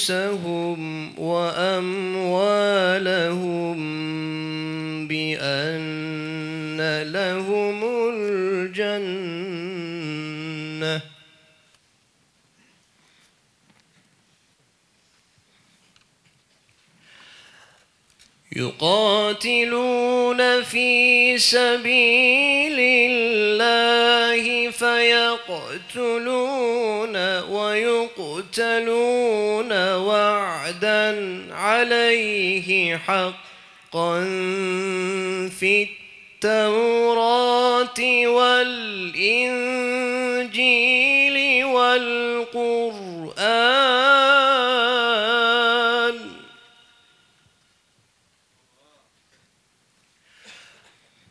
أنفسهم وأموالهم يقاتلون في سبيل الله فيقتلون ويقتلون وعدا عليه حقا في التوراة والإنجيل والقرآن.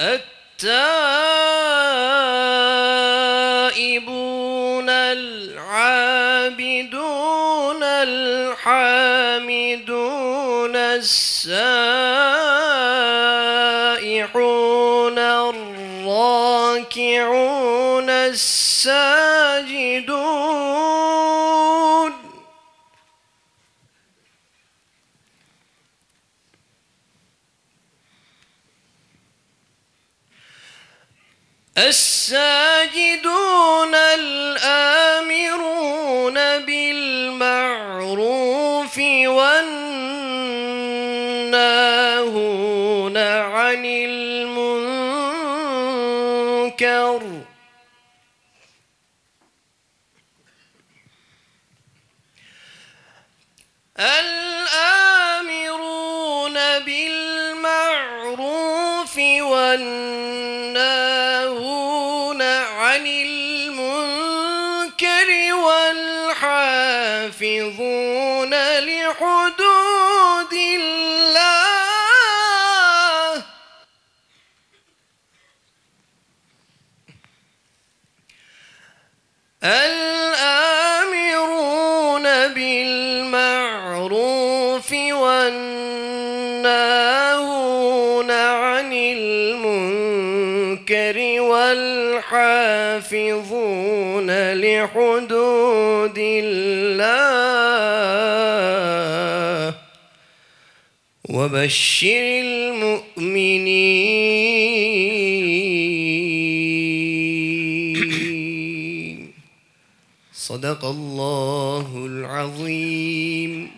التائبون العابدون الحامدون السائحون الراكعون الساجدون. الساجدون الآمرون بالمعروف والناهون عن المنكر. الآمرون بالمعروف والناهون والحافظون لحدود والحافظون لحدود الله. وبشر المؤمنين. صدق الله العظيم.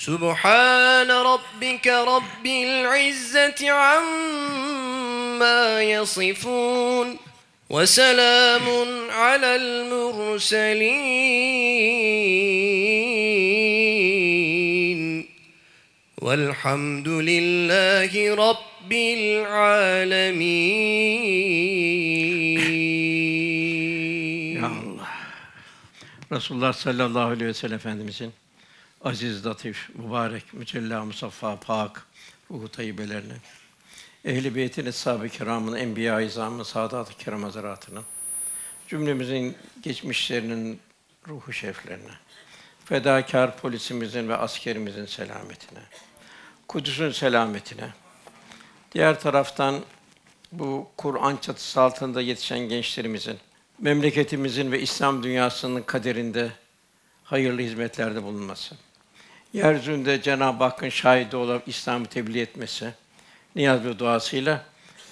سبحان ربك رب العزة عما يصفون وسلام على المرسلين والحمد لله رب العالمين Ya Allah. Resulullah sallallahu aleyhi ve sellem Efendimizin aziz, latif, mübarek, mücella, musaffa, pak, ruhu tayyibelerine, ehl-i beytin, eshab-ı kiramın, enbiya-i izamın, saadat-ı kiram hazaratının, cümlemizin geçmişlerinin ruhu şeriflerine, fedakar polisimizin ve askerimizin selametine, Kudüs'ün selametine, diğer taraftan bu Kur'an çatısı altında yetişen gençlerimizin, memleketimizin ve İslam dünyasının kaderinde hayırlı hizmetlerde bulunması, yeryüzünde Cenab-ı Hakk'ın şahidi olarak İslam'ı tebliğ etmesi, niyaz ve duasıyla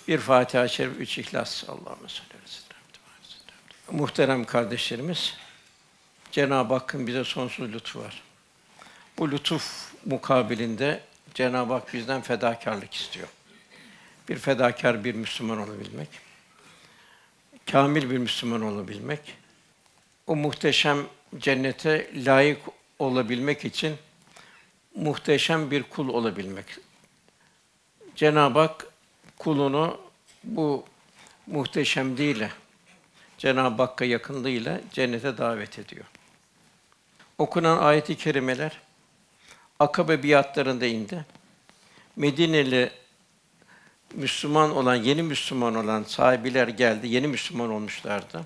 bir Fatiha-i Şerif, üç İhlas. Allahümme salli ve Muhterem kardeşlerimiz, Cenab-ı Hakk'ın bize sonsuz lütfu var. Bu lütuf mukabilinde Cenab-ı Hak bizden fedakarlık istiyor. Bir fedakar bir Müslüman olabilmek, kamil bir Müslüman olabilmek, o muhteşem cennete layık olabilmek için muhteşem bir kul olabilmek. Cenab-ı Hak kulunu bu muhteşemliğiyle, Cenab-ı Hakk'a yakınlığıyla cennete davet ediyor. Okunan ayet-i kerimeler Akabe biatlarında indi. Medineli Müslüman olan, yeni Müslüman olan sahibiler geldi, yeni Müslüman olmuşlardı.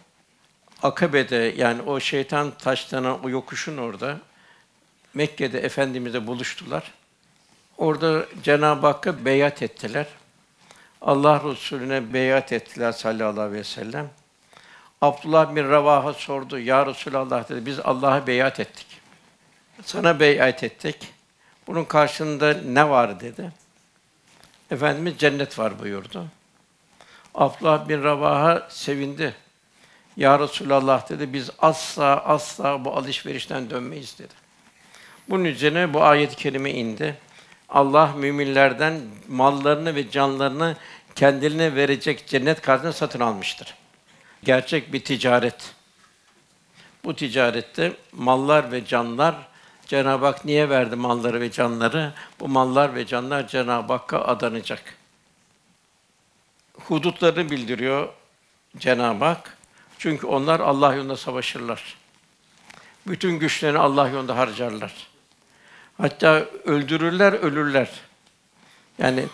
Akabe'de yani o şeytan taşlanan o yokuşun orada Mekke'de Efendimiz'e buluştular. Orada Cenab-ı Hakk'a beyat ettiler. Allah Resulüne beyat ettiler sallallahu aleyhi ve sellem. Abdullah bin Ravaha sordu. Ya Resulallah dedi. Biz Allah'a beyat ettik. Sana beyat ettik. Bunun karşılığında ne var dedi. Efendimiz cennet var buyurdu. Abdullah bin Ravaha sevindi. Ya Resulallah dedi. Biz asla asla bu alışverişten dönmeyiz dedi. Bunun üzerine bu ayet-i kerime indi. Allah müminlerden mallarını ve canlarını kendilerine verecek cennet karşılığında satın almıştır. Gerçek bir ticaret. Bu ticarette mallar ve canlar Cenab-ı Hak niye verdi malları ve canları? Bu mallar ve canlar Cenab-ı Hakk'a adanacak. Hudutlarını bildiriyor Cenab-ı Hak. Çünkü onlar Allah yolunda savaşırlar. Bütün güçlerini Allah yolunda harcarlar. Hatta öldürürler, ölürler. Yani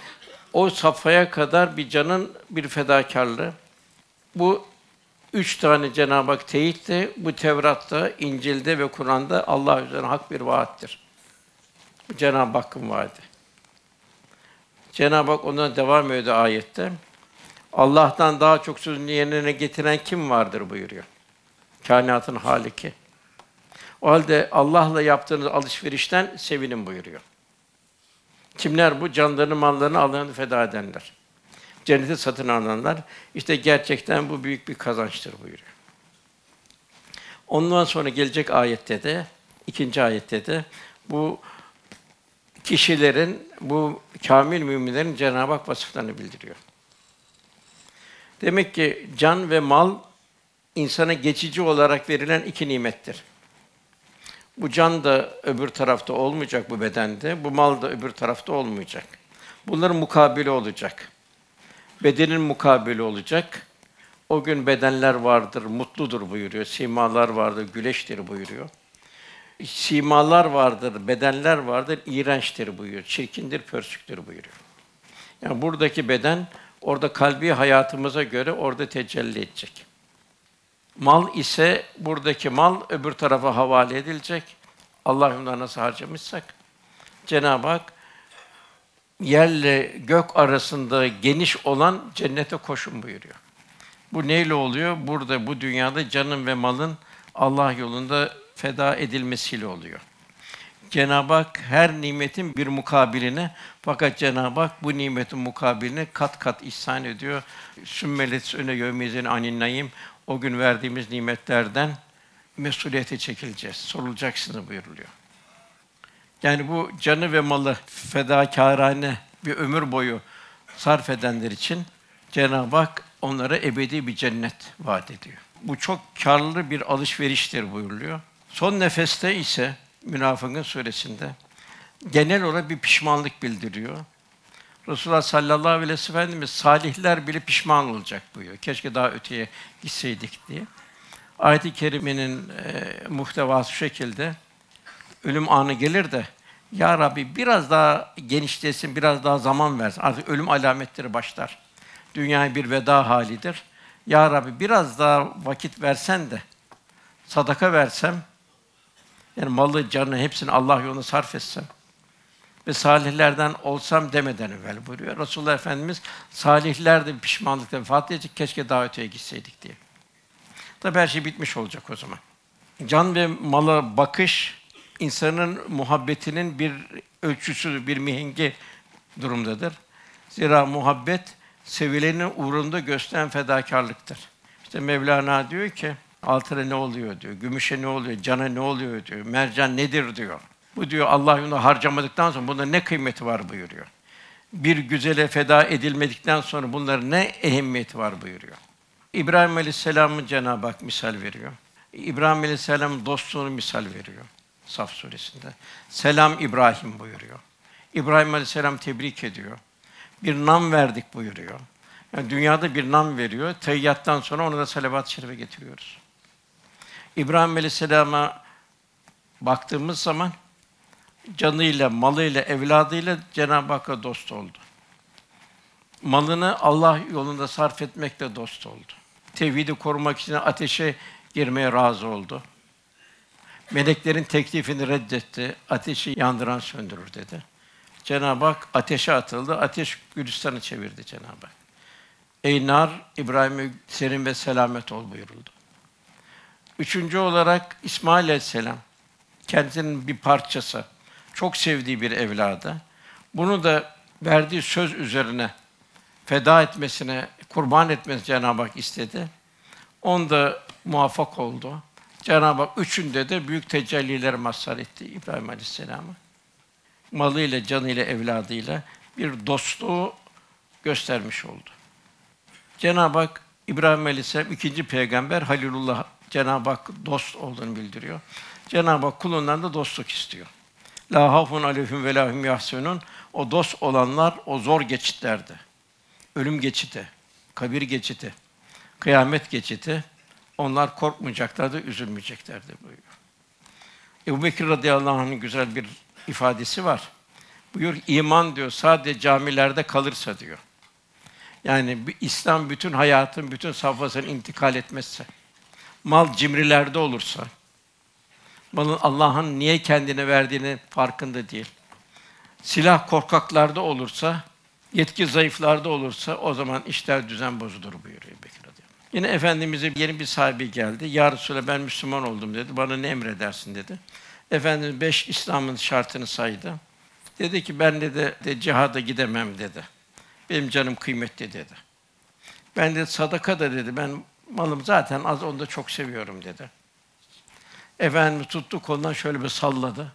o safhaya kadar bir canın bir fedakarlığı. Bu üç tane Cenab-ı Hak teyit de bu Tevrat'ta, İncil'de ve Kur'an'da Allah üzerine hak bir vaattir. Bu Cenab-ı Hakk'ın vaadi. Cenab-ı Hak ondan devam ediyor ayette. Allah'tan daha çok sözünü yerine getiren kim vardır buyuruyor. Kainatın haliki. O halde Allah'la yaptığınız alışverişten sevinin buyuruyor. Kimler bu? Canlarını, mallarını Allah'ını feda edenler. Cenneti satın alanlar. İşte gerçekten bu büyük bir kazançtır buyuruyor. Ondan sonra gelecek ayette de, ikinci ayette de bu kişilerin, bu kamil müminlerin Cenab-ı Hak vasıflarını bildiriyor. Demek ki can ve mal insana geçici olarak verilen iki nimettir. Bu can da öbür tarafta olmayacak bu bedende, bu mal da öbür tarafta olmayacak. Bunların mukabili olacak. Bedenin mukabili olacak. O gün bedenler vardır, mutludur buyuruyor. Simalar vardır, güleştir buyuruyor. Simalar vardır, bedenler vardır, iğrençtir buyuruyor. Çirkindir, pörsüktür buyuruyor. Yani buradaki beden orada kalbi hayatımıza göre orada tecelli edecek. Mal ise buradaki mal öbür tarafa havale edilecek. Allah nasıl harcamışsak Cenab-ı Hak yerle gök arasında geniş olan cennete koşun buyuruyor. Bu neyle oluyor? Burada bu dünyada canın ve malın Allah yolunda feda edilmesiyle oluyor. Cenab-ı Hak her nimetin bir mukabiline fakat Cenab-ı Hak bu nimetin mukabiline kat kat ihsan ediyor. Sümmelet öne yevmizin anin o gün verdiğimiz nimetlerden mesuliyete çekileceğiz. Sorulacaksınız buyuruluyor. Yani bu canı ve malı fedakârane bir ömür boyu sarf edenler için Cenab-ı Hak onlara ebedi bir cennet vaat ediyor. Bu çok karlı bir alışveriştir buyuruluyor. Son nefeste ise Münafıkın suresinde genel olarak bir pişmanlık bildiriyor. Resulullah sallallahu aleyhi ve sellem Efendimiz salihler bile pişman olacak buyuruyor. Keşke daha öteye gitseydik diye. Ayet-i kerimenin e, muhtevası şekilde ölüm anı gelir de ya Rabbi biraz daha genişlesin, biraz daha zaman versin. Artık ölüm alametleri başlar. Dünya bir veda halidir. Ya Rabbi biraz daha vakit versen de sadaka versem yani malı, canı hepsini Allah yoluna sarf etsem ve salihlerden olsam demeden evvel buyuruyor. Resulullah Efendimiz salihler de pişmanlıkla vefat edecek. Keşke daha öteye gitseydik diye. Tabi her şey bitmiş olacak o zaman. Can ve mala bakış insanın muhabbetinin bir ölçüsü, bir mihengi durumdadır. Zira muhabbet sevilenin uğrunda gösteren fedakarlıktır. İşte Mevlana diyor ki altına ne oluyor diyor, gümüşe ne oluyor, cana ne oluyor diyor, mercan nedir diyor. Bu diyor Allah yolunda harcamadıktan sonra bunda ne kıymeti var buyuruyor. Bir güzele feda edilmedikten sonra bunların ne ehemmiyeti var buyuruyor. İbrahim Aleyhisselam'ı Cenab-ı Hak misal veriyor. İbrahim Aleyhisselam dostluğunu misal veriyor. Saf suresinde. Selam İbrahim buyuruyor. İbrahim Aleyhisselam tebrik ediyor. Bir nam verdik buyuruyor. Yani dünyada bir nam veriyor. Teyyattan sonra onu da salavat-ı şerife getiriyoruz. İbrahim Aleyhisselam'a baktığımız zaman canıyla, malıyla, evladıyla Cenab-ı Hakk'a dost oldu. Malını Allah yolunda sarf etmekle dost oldu. Tevhidi korumak için ateşe girmeye razı oldu. Meleklerin teklifini reddetti. Ateşi yandıran söndürür dedi. Cenab-ı Hak ateşe atıldı. Ateş Gülistan'ı çevirdi Cenab-ı Hak. Ey nar, İbrahim'e serin ve selamet ol buyuruldu. Üçüncü olarak İsmail Aleyhisselam, kendisinin bir parçası, çok sevdiği bir evladı. Bunu da verdiği söz üzerine feda etmesine, kurban etmesini Cenab-ı Hak istedi. Onda muvaffak oldu. Cenab-ı Hak üçünde de büyük tecelliler mazhar etti İbrahim Aleyhisselam'a. Malıyla, canıyla, evladıyla bir dostluğu göstermiş oldu. Cenab-ı Hak İbrahim Aleyhisselam ikinci peygamber Halilullah Cenab-ı Hak dost olduğunu bildiriyor. Cenab-ı Hak kulundan da dostluk istiyor. La hafun aleyhim ve lahum yahsunun. O dost olanlar o zor geçitlerde. Ölüm geçiti, kabir geçiti, kıyamet geçiti. Onlar korkmayacaklardı, üzülmeyeceklerdi buyuruyor. Ebu Bekir radıyallahu anh'ın güzel bir ifadesi var. Buyur iman diyor sadece camilerde kalırsa diyor. Yani İslam bütün hayatın bütün safhasını intikal etmezse, mal cimrilerde olursa, Allah'ın niye kendine verdiğini farkında değil. Silah korkaklarda olursa, yetki zayıflarda olursa o zaman işler düzen bozulur buyuruyor Bekir radıyallahu. Yine Efendimiz'e yeni bir sahibi geldi. Ya Resulallah ben Müslüman oldum dedi. Bana ne emredersin dedi. Efendimiz beş İslam'ın şartını saydı. Dedi ki ben de, de cihada gidemem dedi. Benim canım kıymetli dedi. Ben de sadaka da dedi. Ben malım zaten az onu da çok seviyorum dedi. Efendimiz tuttu kolundan şöyle bir salladı.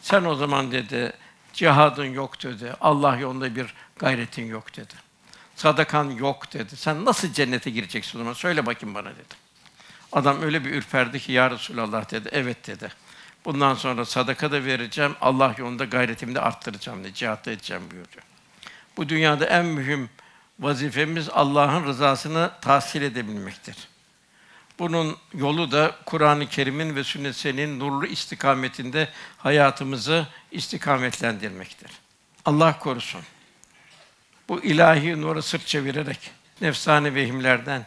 Sen o zaman dedi cihadın yok dedi. Allah yolunda bir gayretin yok dedi. Sadakan yok dedi. Sen nasıl cennete gireceksin o zaman? Söyle bakayım bana dedi. Adam öyle bir ürperdi ki ya Resulallah dedi. Evet dedi. Bundan sonra sadaka da vereceğim. Allah yolunda gayretimi de arttıracağım dedi. Cihatta edeceğim buyuruyor. Bu dünyada en mühim vazifemiz Allah'ın rızasını tahsil edebilmektir. Bunun yolu da Kur'an-ı Kerim'in ve sünnet senin nurlu istikametinde hayatımızı istikametlendirmektir. Allah korusun. Bu ilahi nura sırt çevirerek nefsani vehimlerden,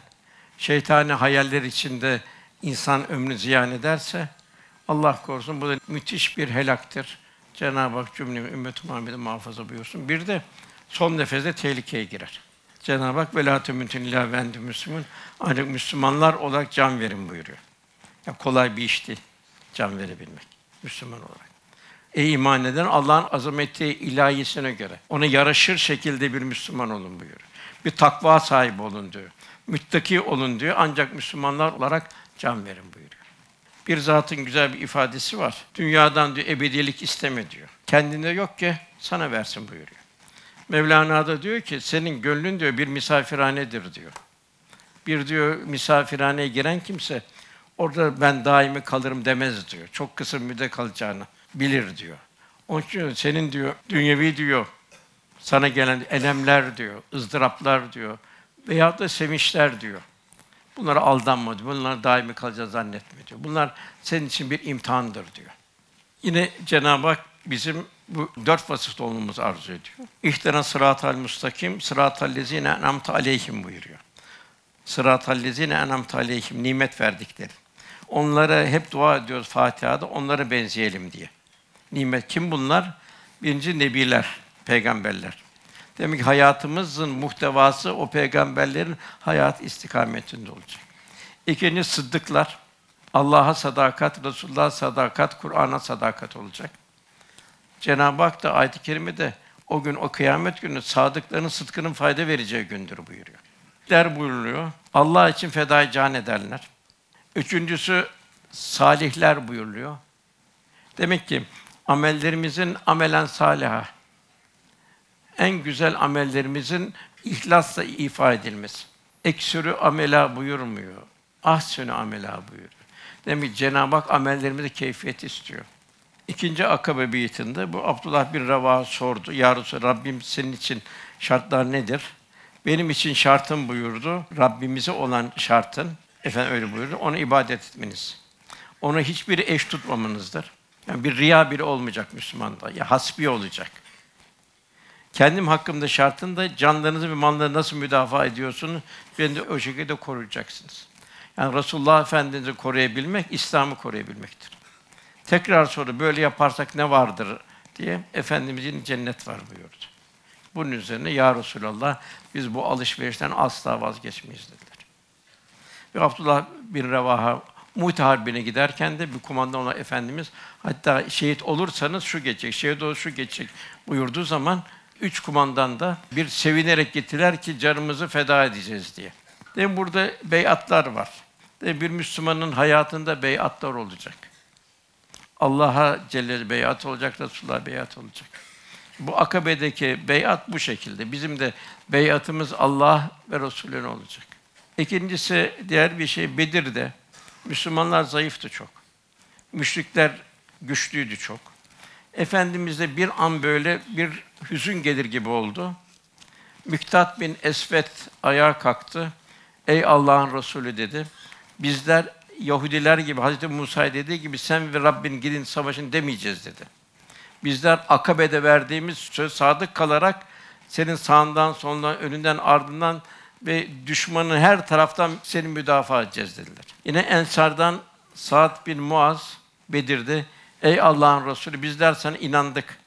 şeytani hayaller içinde insan ömrünü ziyan ederse Allah korusun bu da müthiş bir helaktır. Cenab-ı Hak cümlemi ümmet-i Muhammed'i muhafaza buyursun. Bir de son nefeste tehlikeye girer. Cenab-ı Hak velâ temûtun illâ ve entüm müslümûn. Ancak Müslümanlar olarak can verin buyuruyor. Ya kolay bir iş değil can verebilmek Müslüman olarak. Ey iman eden Allah'ın azameti ilahisine göre ona yaraşır şekilde bir Müslüman olun buyuruyor. Bir takva sahibi olun diyor. Müttaki olun diyor. Ancak Müslümanlar olarak can verin buyuruyor. Bir zatın güzel bir ifadesi var. Dünyadan diyor ebediyelik isteme diyor. Kendinde yok ki sana versin buyuruyor. Mevlana da diyor ki senin gönlün diyor bir misafirhanedir diyor. Bir diyor misafirhaneye giren kimse orada ben daimi kalırım demez diyor. Çok kısa müddet kalacağını bilir diyor. Onun için senin diyor dünyevi diyor sana gelen elemler diyor, ızdıraplar diyor veya da sevinçler diyor. Bunlara aldanma diyor. Bunlar daimi kalacağız zannetme diyor. Bunlar senin için bir imtihandır diyor. Yine Cenab-ı Hak bizim bu dört vasıf olmamızı arzu ediyor. İhtena sıratal mustakim, sıratal lezine en'amte aleyhim buyuruyor. Sıratal lezine en'amte aleyhim, nimet verdikleri. Onlara hep dua ediyoruz Fatiha'da, onlara benzeyelim diye. Nimet kim bunlar? Birinci nebiler, peygamberler. Demek ki hayatımızın muhtevası o peygamberlerin hayat istikametinde olacak. İkinci sıddıklar. Allah'a sadakat, Resulullah'a sadakat, Kur'an'a sadakat olacak. Cenab-ı Hak da ayet-i kerimede o gün o kıyamet günü sadıkların sıdkının fayda vereceği gündür buyuruyor. Der buyuruyor. Allah için feda can ederler. Üçüncüsü salihler buyuruluyor. Demek ki amellerimizin amelen saliha. En güzel amellerimizin ihlasla ifa edilmesi. Eksürü amela buyurmuyor. Ahsünü amela buyuruyor. Demek ki Cenab-ı Hak amellerimize keyfiyet istiyor. İkinci akabe beytinde bu Abdullah bin Rava sordu. Ya Resulallah, Rabbim senin için şartlar nedir? Benim için şartım buyurdu. Rabbimize olan şartın, efendim öyle buyurdu. Ona ibadet etmeniz. Ona hiçbir eş tutmamanızdır. Yani bir riya bile olmayacak Müslümanda. Ya hasbi olacak. Kendim hakkımda şartın da canlarınızı ve mallarınızı nasıl müdafaa ediyorsunuz, beni de o şekilde koruyacaksınız. Yani Resulullah Efendimiz'i koruyabilmek, İslam'ı koruyabilmektir. Tekrar soru, böyle yaparsak ne vardır diye Efendimizin cennet var buyurdu. Bunun üzerine ya Resulallah biz bu alışverişten asla vazgeçmeyiz dediler. Ve Abdullah bin Revaha Muhte Harbi'ne giderken de bir kumandan ona Efendimiz hatta şehit olursanız şu geçecek, şehit olur şu geçecek buyurduğu zaman üç kumandan da bir sevinerek gittiler ki canımızı feda edeceğiz diye. Demin burada beyatlar var. Demin bir Müslümanın hayatında beyatlar olacak. Allah'a Celle beyat olacak, Resulullah beyat olacak. Bu akabedeki beyat bu şekilde. Bizim de beyatımız Allah ve Resulüne olacak. İkincisi diğer bir şey Bedir'de Müslümanlar zayıftı çok. Müşrikler güçlüydü çok. Efendimiz'de bir an böyle bir hüzün gelir gibi oldu. Miktat bin Esvet ayağa kalktı. Ey Allah'ın Resulü dedi. Bizler Yahudiler gibi Hazreti Musa dediği gibi sen ve Rabbin gidin savaşın demeyeceğiz dedi. Bizler Akabe'de verdiğimiz söz sadık kalarak senin sağından, solundan, önünden, ardından ve düşmanın her taraftan seni müdafaa edeceğiz dediler. Yine Ensar'dan Sa'd bin Muaz Bedir'de Ey Allah'ın Resulü bizler sana inandık.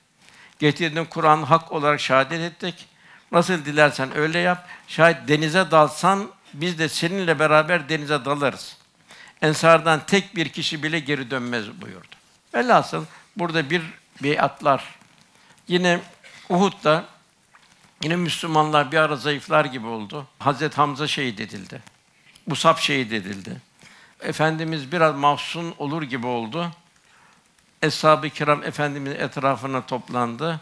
Getirdiğin Kur'an hak olarak şehadet ettik. Nasıl dilersen öyle yap. Şayet denize dalsan biz de seninle beraber denize dalarız. Ensardan tek bir kişi bile geri dönmez buyurdu. Velhasıl burada bir beyatlar. Yine Uhud'da yine Müslümanlar bir ara zayıflar gibi oldu. Hazret Hamza şehit edildi. Musab şehit edildi. Efendimiz biraz mahzun olur gibi oldu. Eshab-ı kiram Efendimizin etrafına toplandı.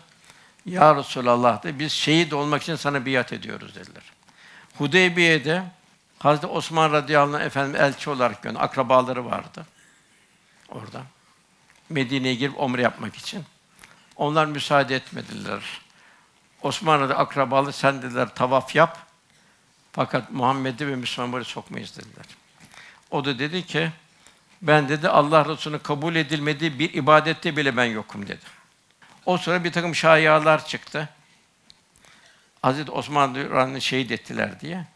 Ya Resulallah de biz şehit olmak için sana biat ediyoruz dediler. Hudeybiye'de Hazreti Osman radıyallahu anh efendim elçi olarak gönderdi. Akrabaları vardı orada. Medine'ye girip omre yapmak için. Onlar müsaade etmediler. Osman radıyallahu akrabalı sen dediler tavaf yap. Fakat Muhammed'i ve Müslümanları sokmayız dediler. O da dedi ki ben dedi Allah Resulü'nün kabul edilmediği bir ibadette bile ben yokum dedi. O sıra bir takım şayialar çıktı. Hazreti Osman radıyallahu şehit ettiler diye.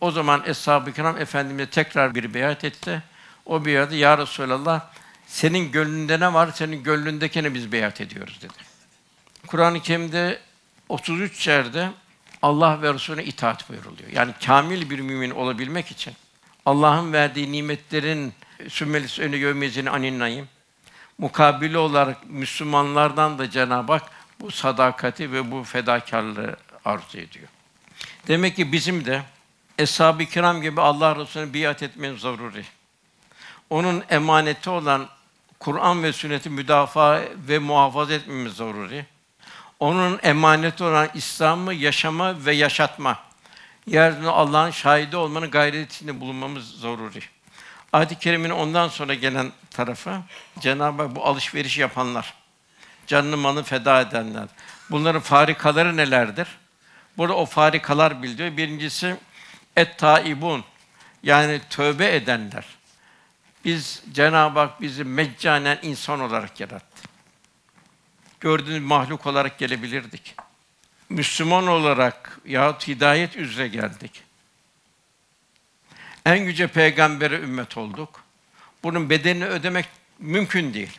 O zaman Eshab-ı Kiram Efendimiz'e tekrar bir beyat etti. O beyatı Ya Resulallah senin gönlünde ne var? Senin gönlündekine biz beyat ediyoruz dedi. Kur'an-ı Kerim'de 33 yerde Allah ve Resulüne itaat buyuruluyor. Yani kamil bir mümin olabilmek için Allah'ın verdiği nimetlerin sümmelis önü görmeyeceğini aninnayım. Mukabili olarak Müslümanlardan da Cenab-ı Hak bu sadakati ve bu fedakarlığı arzu ediyor. Demek ki bizim de Eshab-ı Kiram gibi Allah Resulüne biat etmemiz zaruri. Onun emaneti olan Kur'an ve sünneti müdafaa ve muhafaza etmemiz zaruri. Onun emaneti olan İslam'ı yaşama ve yaşatma. Yeryüzünde Allah'ın şahidi olmanın gayretinde bulunmamız zaruri. Ayet-i Kerime'nin ondan sonra gelen tarafı Cenab-ı Hak bu alışveriş yapanlar, canını malını feda edenler. Bunların farikaları nelerdir? Burada o farikalar bildiriyor. Birincisi et taibun yani tövbe edenler. Biz Cenab-ı Hak bizi meccanen insan olarak yarattı. Gördüğünüz mahluk olarak gelebilirdik. Müslüman olarak yahut hidayet üzere geldik. En yüce peygambere ümmet olduk. Bunun bedelini ödemek mümkün değil.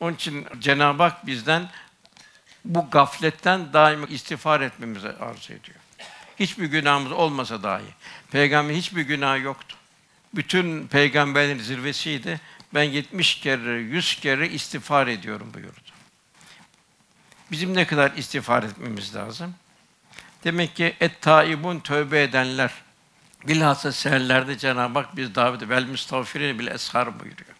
Onun için Cenab-ı Hak bizden bu gafletten daima istiğfar etmemizi arzu ediyor. Hiçbir günahımız olmasa dahi. Peygamber hiçbir günah yoktu. Bütün peygamberlerin zirvesiydi. Ben 70 kere, 100 kere istiğfar ediyorum buyurdu. Bizim ne kadar istiğfar etmemiz lazım? Demek ki et taibun tövbe edenler. Bilhassa seherlerde Cenab-ı Hak biz davet vel müstağfirin bile eshar buyuruyor.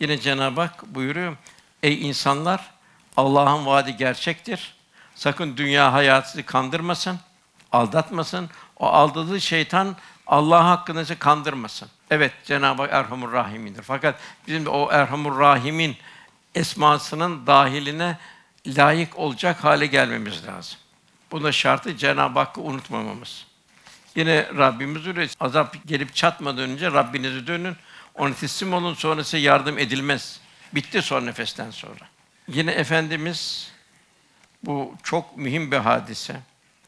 Yine Cenab-ı Hak buyuruyor. Ey insanlar Allah'ın vaadi gerçektir. Sakın dünya hayatı sizi kandırmasın, aldatmasın. O aldadığı şeytan Allah hakkında sizi kandırmasın. Evet Cenab-ı Hak Erhamur Rahim'indir. Fakat bizim de o Erhamur Rahim'in esmasının dahiline layık olacak hale gelmemiz lazım. Buna şartı Cenab-ı Hakk'ı unutmamamız. Yine Rabbimiz öyle azap gelip çatmadan önce Rabbinize dönün. Ona teslim olun sonra size yardım edilmez. Bitti son nefesten sonra. Yine Efendimiz bu çok mühim bir hadise.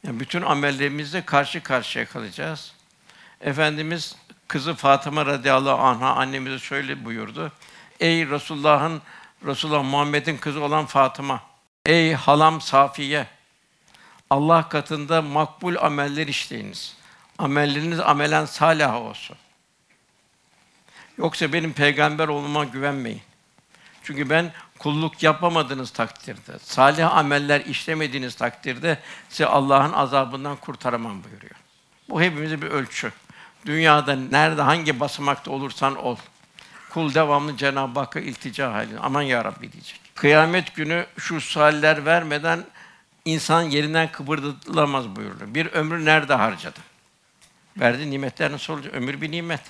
Yani bütün amellerimizle karşı karşıya kalacağız. Efendimiz kızı Fatıma radıyallahu anha annemize şöyle buyurdu. Ey Resulullah'ın Resulullah Muhammed'in kızı olan Fatıma. Ey halam Safiye. Allah katında makbul ameller işleyiniz. Amelleriniz amelen salih olsun. Yoksa benim peygamber olmama güvenmeyin. Çünkü ben kulluk yapamadığınız takdirde, salih ameller işlemediğiniz takdirde size Allah'ın azabından kurtaramam buyuruyor. Bu hepimize bir ölçü. Dünyada nerede hangi basamakta olursan ol. Kul devamlı Cenab-ı Hakk'a iltica halinde. Aman ya Rabbi diyecek. Kıyamet günü şu sualler vermeden insan yerinden kıpırdatılamaz buyuruluyor. Bir ömrü nerede harcadı? Verdiği nimetler nasıl? Ömür bir nimet.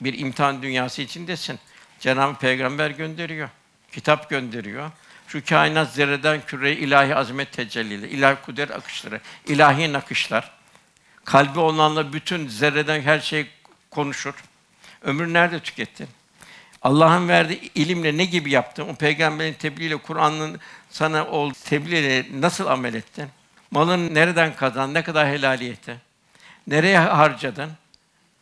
Bir imtihan dünyası içindesin. Cenab-ı Peygamber gönderiyor. Kitap gönderiyor. Şu kainat zerreden küreye ilahi azamet tecellileri, ilahi kudret akışları, ilahi nakışlar. Kalbi olanla bütün zerreden her şey konuşur. Ömrü nerede tükettin? Allah'ın verdiği ilimle ne gibi yaptın? O peygamberin tebliğiyle, Kur'an'ın sana ol tebliğiyle nasıl amel ettin? Malın nereden kazandın? Ne kadar helaliyeti? Nereye harcadın?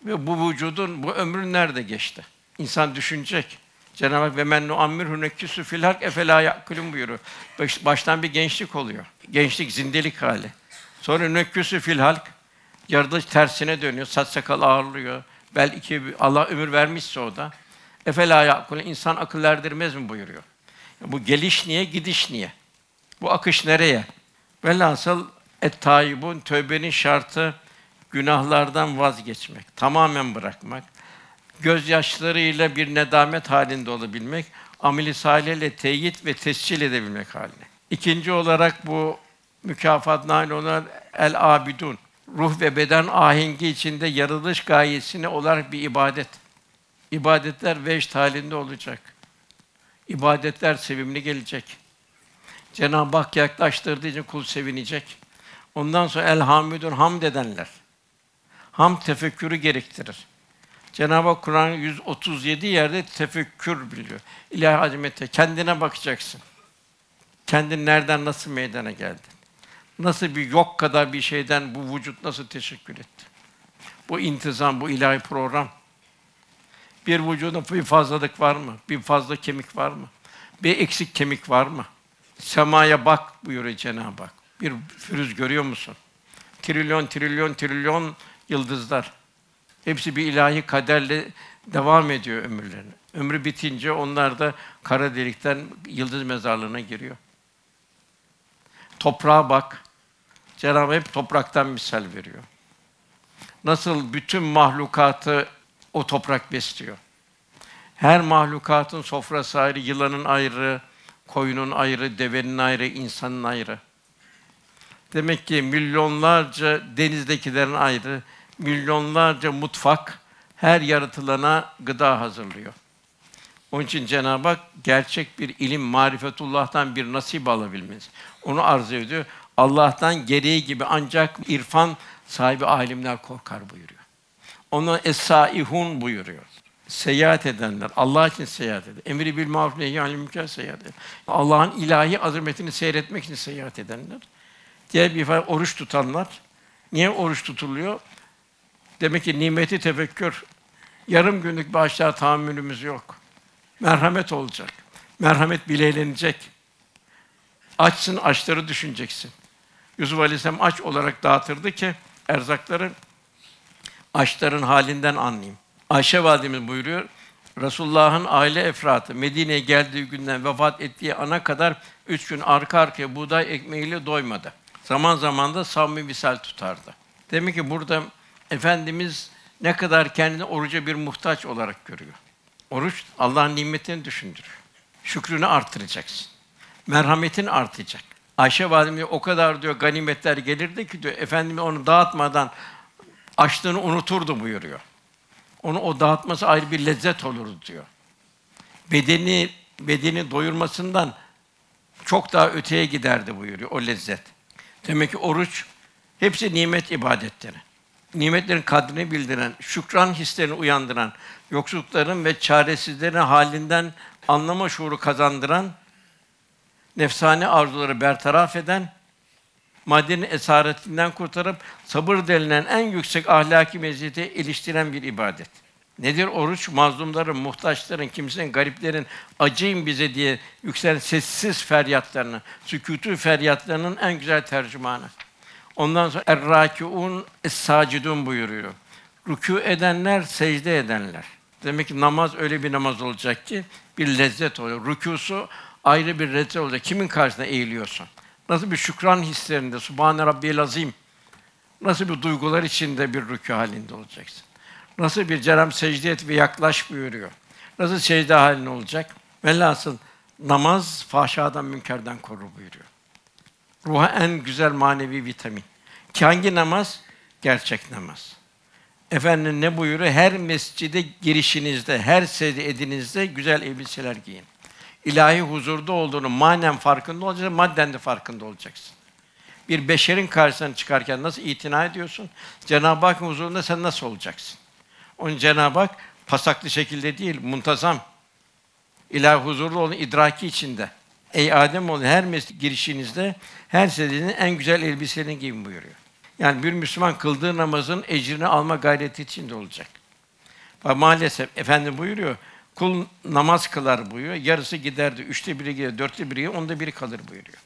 Ve bu vücudun, bu ömrün nerede geçti? İnsan düşünecek. Cenab-ı Hak ve men nuammirhu nekkisu fil hak efela yakulun buyuruyor. Baş, baştan bir gençlik oluyor. Gençlik zindelik hali. Sonra nekkisu fil halk yaratılış tersine dönüyor. Saç sakal ağırlıyor. Belki Allah ömür vermişse o da. Efela yakulun insan akıl erdirmez mi buyuruyor. Bu geliş niye, gidiş niye? Bu akış nereye? Velhasıl et tayyibun tövbenin şartı günahlardan vazgeçmek, tamamen bırakmak, gözyaşlarıyla bir nedamet halinde olabilmek, ameli salih ile teyit ve tescil edebilmek haline. İkinci olarak bu mükafat nail olan el abidun. Ruh ve beden ahengi içinde yaratılış gayesine olarak bir ibadet. İbadetler vecd halinde olacak. İbadetler sevimli gelecek. Cenab-ı Hak yaklaştırdığı için kul sevinecek. Ondan sonra elhamdülillah hamd edenler. Ham tefekkürü gerektirir. Cenab-ı Hak Kur'an 137 yerde tefekkür biliyor. İlahi azamete kendine bakacaksın. Kendin nereden nasıl meydana geldin? Nasıl bir yok kadar bir şeyden bu vücut nasıl teşekkür etti? Bu intizam, bu ilahi program. Bir vücuda bir fazlalık var mı? Bir fazla kemik var mı? Bir eksik kemik var mı? Semaya bak buyuruyor Cenab-ı Hak. Bir pürüz görüyor musun? Trilyon, trilyon, trilyon yıldızlar. Hepsi bir ilahi kaderle devam ediyor ömürlerini. Ömrü bitince onlar da kara delikten yıldız mezarlığına giriyor. Toprağa bak. Cenab-ı hep topraktan misal veriyor. Nasıl bütün mahlukatı o toprak besliyor. Her mahlukatın sofrası ayrı, yılanın ayrı, koyunun ayrı, devenin ayrı, insanın ayrı. Demek ki milyonlarca denizdekilerin ayrı, milyonlarca mutfak her yaratılana gıda hazırlıyor. Onun için Cenab-ı Hak gerçek bir ilim, marifetullah'tan bir nasip alabilmeniz. Onu arzu ediyor. Allah'tan gereği gibi ancak irfan sahibi alimler korkar buyuruyor. Ona es-saihun buyuruyor. Seyahat edenler, Allah için seyahat eder. Emri bil maruf nehy anil münker seyahat eder. Allah'ın ilahi azametini seyretmek için seyahat edenler. Diğer bir ifade oruç tutanlar. Niye oruç tutuluyor? Demek ki nimeti tefekkür. Yarım günlük bağışlar tahammülümüz yok. Merhamet olacak. Merhamet bileylenecek. Açsın, açları düşüneceksin. Yusuf Aleyhisselam aç olarak dağıtırdı ki erzakları açların halinden anlayayım. Ayşe validemiz buyuruyor. Resulullah'ın aile efratı Medine'ye geldiği günden vefat ettiği ana kadar üç gün arka arkaya buğday ekmeğiyle doymadı. Zaman zaman da savmi misal tutardı. Demek ki burada Efendimiz ne kadar kendini oruca bir muhtaç olarak görüyor. Oruç Allah'ın nimetini düşündürüyor. Şükrünü artıracaksın. Merhametin artacak. Ayşe validemiz o kadar diyor ganimetler gelirdi ki diyor Efendimiz onu dağıtmadan açlığını unuturdu buyuruyor. Onu o dağıtması ayrı bir lezzet olurdu diyor. Bedeni bedeni doyurmasından çok daha öteye giderdi buyuruyor o lezzet. Demek ki oruç hepsi nimet ibadetleri. Nimetlerin kadrini bildiren, şükran hislerini uyandıran, yoksullukların ve çaresizlerin halinden anlama şuuru kazandıran, nefsani arzuları bertaraf eden, maddenin esaretinden kurtarıp sabır denilen en yüksek ahlaki meziyete iliştiren bir ibadet. Nedir oruç? Mazlumların, muhtaçların, kimsenin, gariplerin acıyın bize diye yükselen sessiz feryatlarını, sükûtü feryatlarının en güzel tercümanı. Ondan sonra er-râkiûn es-sâcidûn buyuruyor. Rükû edenler, secde edenler. Demek ki namaz öyle bir namaz olacak ki bir lezzet oluyor. Rükûsu ayrı bir lezzet olacak. Kimin karşısında eğiliyorsun? Nasıl bir şükran hislerinde, Subhane Rabbiyel Azim. Nasıl bir duygular içinde bir rükû halinde olacaksın? Nasıl bir Cenab-ı secde et ve yaklaş buyuruyor. Nasıl secde halinde olacak? Velhasıl namaz fahşadan münkerden korur buyuruyor. Ruha en güzel manevi vitamin. Ki hangi namaz? Gerçek namaz. Efendim ne buyuruyor? Her mescide girişinizde, her secde güzel elbiseler giyin. İlahi huzurda olduğunu manen farkında olacaksın, madden de farkında olacaksın. Bir beşerin karşısına çıkarken nasıl itina ediyorsun? Cenab-ı Hakk'ın huzurunda sen nasıl olacaksın? Onun Cenab-ı Hak pasaklı şekilde değil, muntazam. İlahi huzurlu olun idraki içinde. Ey Adem oğlu her girişinizde her secdenin en güzel elbiselerini giyin buyuruyor. Yani bir Müslüman kıldığı namazın ecrini alma gayreti içinde olacak. Ve maalesef Efendi buyuruyor, kul namaz kılar buyuruyor, yarısı giderdi, üçte biri gider, dörtte biri onda biri kalır buyuruyor.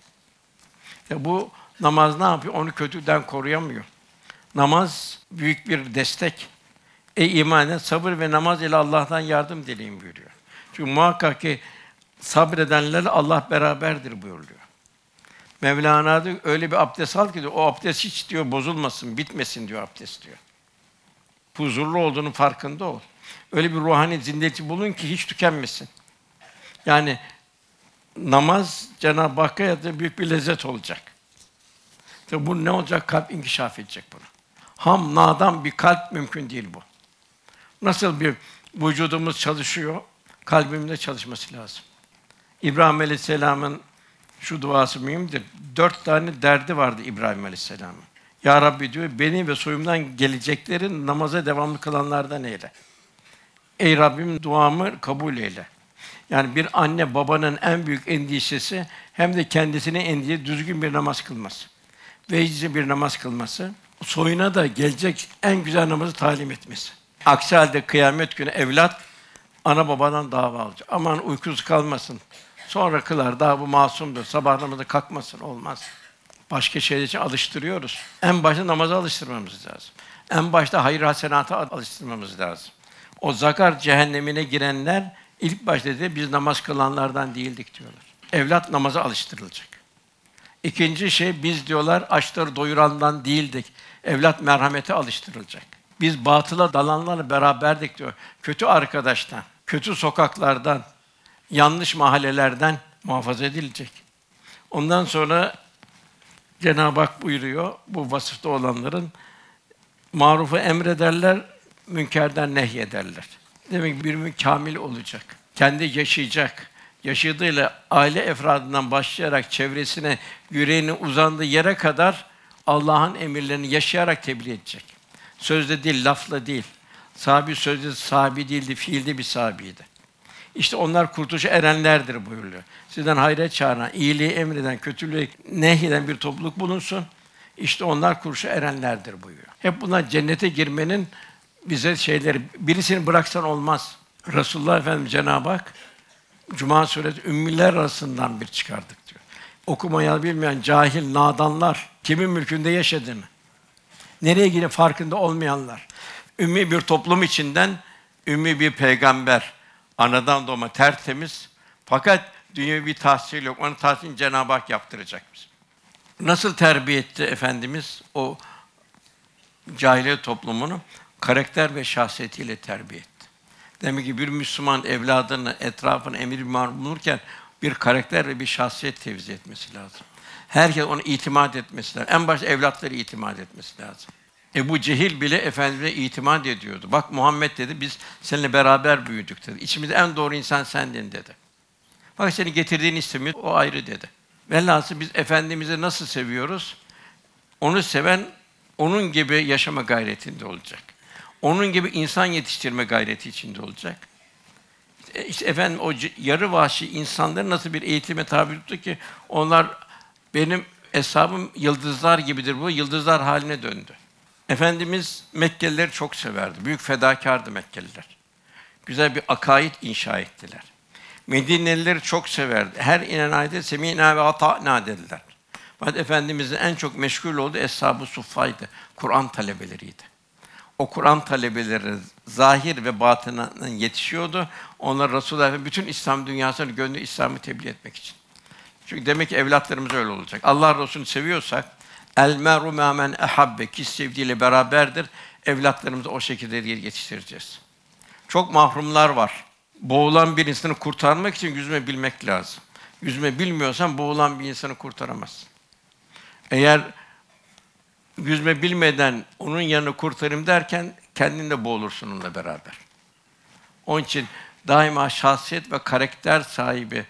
Ya bu namaz ne yapıyor? Onu kötüden koruyamıyor. Namaz büyük bir destek. Ey iman sabır ve namaz ile Allah'tan yardım dileyin buyuruyor. Çünkü muhakkak ki sabredenlerle Allah beraberdir buyuruyor. Mevlana diyor, öyle bir abdest al ki diyor, o abdest hiç diyor bozulmasın, bitmesin diyor abdest diyor. Huzurlu olduğunun farkında ol. Öyle bir ruhani zindeti bulun ki hiç tükenmesin. Yani namaz Cenab-ı Hakk'a da büyük bir lezzet olacak. Tabi bu ne olacak? Kalp inkişaf edecek bunu. Ham, nadan bir kalp mümkün değil bu. Nasıl bir vücudumuz çalışıyor, kalbimin de çalışması lazım. İbrahim Aleyhisselam'ın şu duası mühimdir. Dört tane derdi vardı İbrahim Aleyhisselam'ın. Ya Rabbi diyor, beni ve soyumdan geleceklerin namaza devamlı kılanlardan eyle. Ey Rabbim duamı kabul eyle. Yani bir anne babanın en büyük endişesi hem de kendisine endişe düzgün bir namaz kılması. Vecizli bir namaz kılması. Soyuna da gelecek en güzel namazı talim etmesi. Aksi halde kıyamet günü evlat ana babadan dava alacak. Aman uykusuz kalmasın. Sonra kılar, daha bu masumdur. Sabah namazı kalkmasın, olmaz. Başka şeyler için alıştırıyoruz. En başta namaza alıştırmamız lazım. En başta hayır hasenata alıştırmamız lazım. O zakar cehennemine girenler ilk başta dedi biz namaz kılanlardan değildik diyorlar. Evlat namaza alıştırılacak. İkinci şey biz diyorlar açları doyurandan değildik. Evlat merhamete alıştırılacak. Biz batıla dalanlarla beraberdik diyor. Kötü arkadaştan, kötü sokaklardan, yanlış mahallelerden muhafaza edilecek. Ondan sonra Cenab-ı Hak buyuruyor bu vasıfta olanların marufu emrederler, münkerden nehyederler. Demek ki bir kamil olacak. Kendi yaşayacak. Yaşadığıyla aile efradından başlayarak çevresine, yüreğine uzandığı yere kadar Allah'ın emirlerini yaşayarak tebliğ edecek. Sözde değil, lafla değil. Sahabi sözde sahibi değildi, fiilde bir sahibiydi. İşte onlar kurtuluşa erenlerdir buyuruyor. Sizden hayret çağıran, iyiliği emreden, kötülüğü nehyeden bir topluluk bulunsun. İşte onlar kurtuluşa erenlerdir buyuruyor. Hep bunlar cennete girmenin bize şeyleri, birisini bıraksan olmaz. Resulullah Efendimiz Cenab-ı Hak Cuma suresi ümmiler arasından bir çıkardık diyor. Okumayı bilmeyen cahil nadanlar kimin mülkünde yaşadığını, nereye gidip farkında olmayanlar, ümmi bir toplum içinden ümmi bir peygamber, anadan doğma tertemiz fakat dünyevi tahsil yok. Onun tahsilini Cenab-ı Hak yaptıracak bize. Nasıl terbiye etti Efendimiz o cahiliye toplumunu? Karakter ve şahsiyetiyle terbiye etti. Demek ki bir Müslüman evladını, etrafını emir bir bulurken bir karakter ve bir şahsiyet tevzi etmesi lazım. Herkes ona itimat etmesi lazım. En başta evlatları itimat etmesi lazım. Ebu Cehil bile Efendimiz'e itimat ediyordu. Bak Muhammed dedi, biz seninle beraber büyüdük dedi. İçimizde en doğru insan sendin dedi. Bak seni getirdiğini istemiyor, o ayrı dedi. Velhasıl biz Efendimiz'i nasıl seviyoruz? Onu seven, onun gibi yaşama gayretinde olacak. Onun gibi insan yetiştirme gayreti içinde olacak. E, İşte efendim o yarı vahşi insanları nasıl bir eğitime tabi tuttu ki onlar benim hesabım yıldızlar gibidir bu yıldızlar haline döndü. Efendimiz Mekkelileri çok severdi. Büyük fedakardı Mekkeliler. Güzel bir akaid inşa ettiler. Medinelileri çok severdi. Her inen ayette semînâ ve ata'nâ dediler. Fakat Efendimizin en çok meşgul olduğu Eshab-ı Suffa'ydı. Kur'an talebeleriydi. O Kur'an talebeleri zahir ve batından yetişiyordu. Onlar Resulullah ve bütün İslam dünyasını gönlü İslam'ı tebliğ etmek için. Çünkü demek ki evlatlarımız öyle olacak. Allah Resulü'nü seviyorsak el meru men ehabbe ki sevdiğiyle beraberdir. Evlatlarımızı o şekilde yetiştireceğiz. Çok mahrumlar var. Boğulan bir insanı kurtarmak için yüzme bilmek lazım. Yüzme bilmiyorsan boğulan bir insanı kurtaramazsın. Eğer yüzme bilmeden onun yanını kurtarayım derken kendin de boğulursun onunla beraber. Onun için daima şahsiyet ve karakter sahibi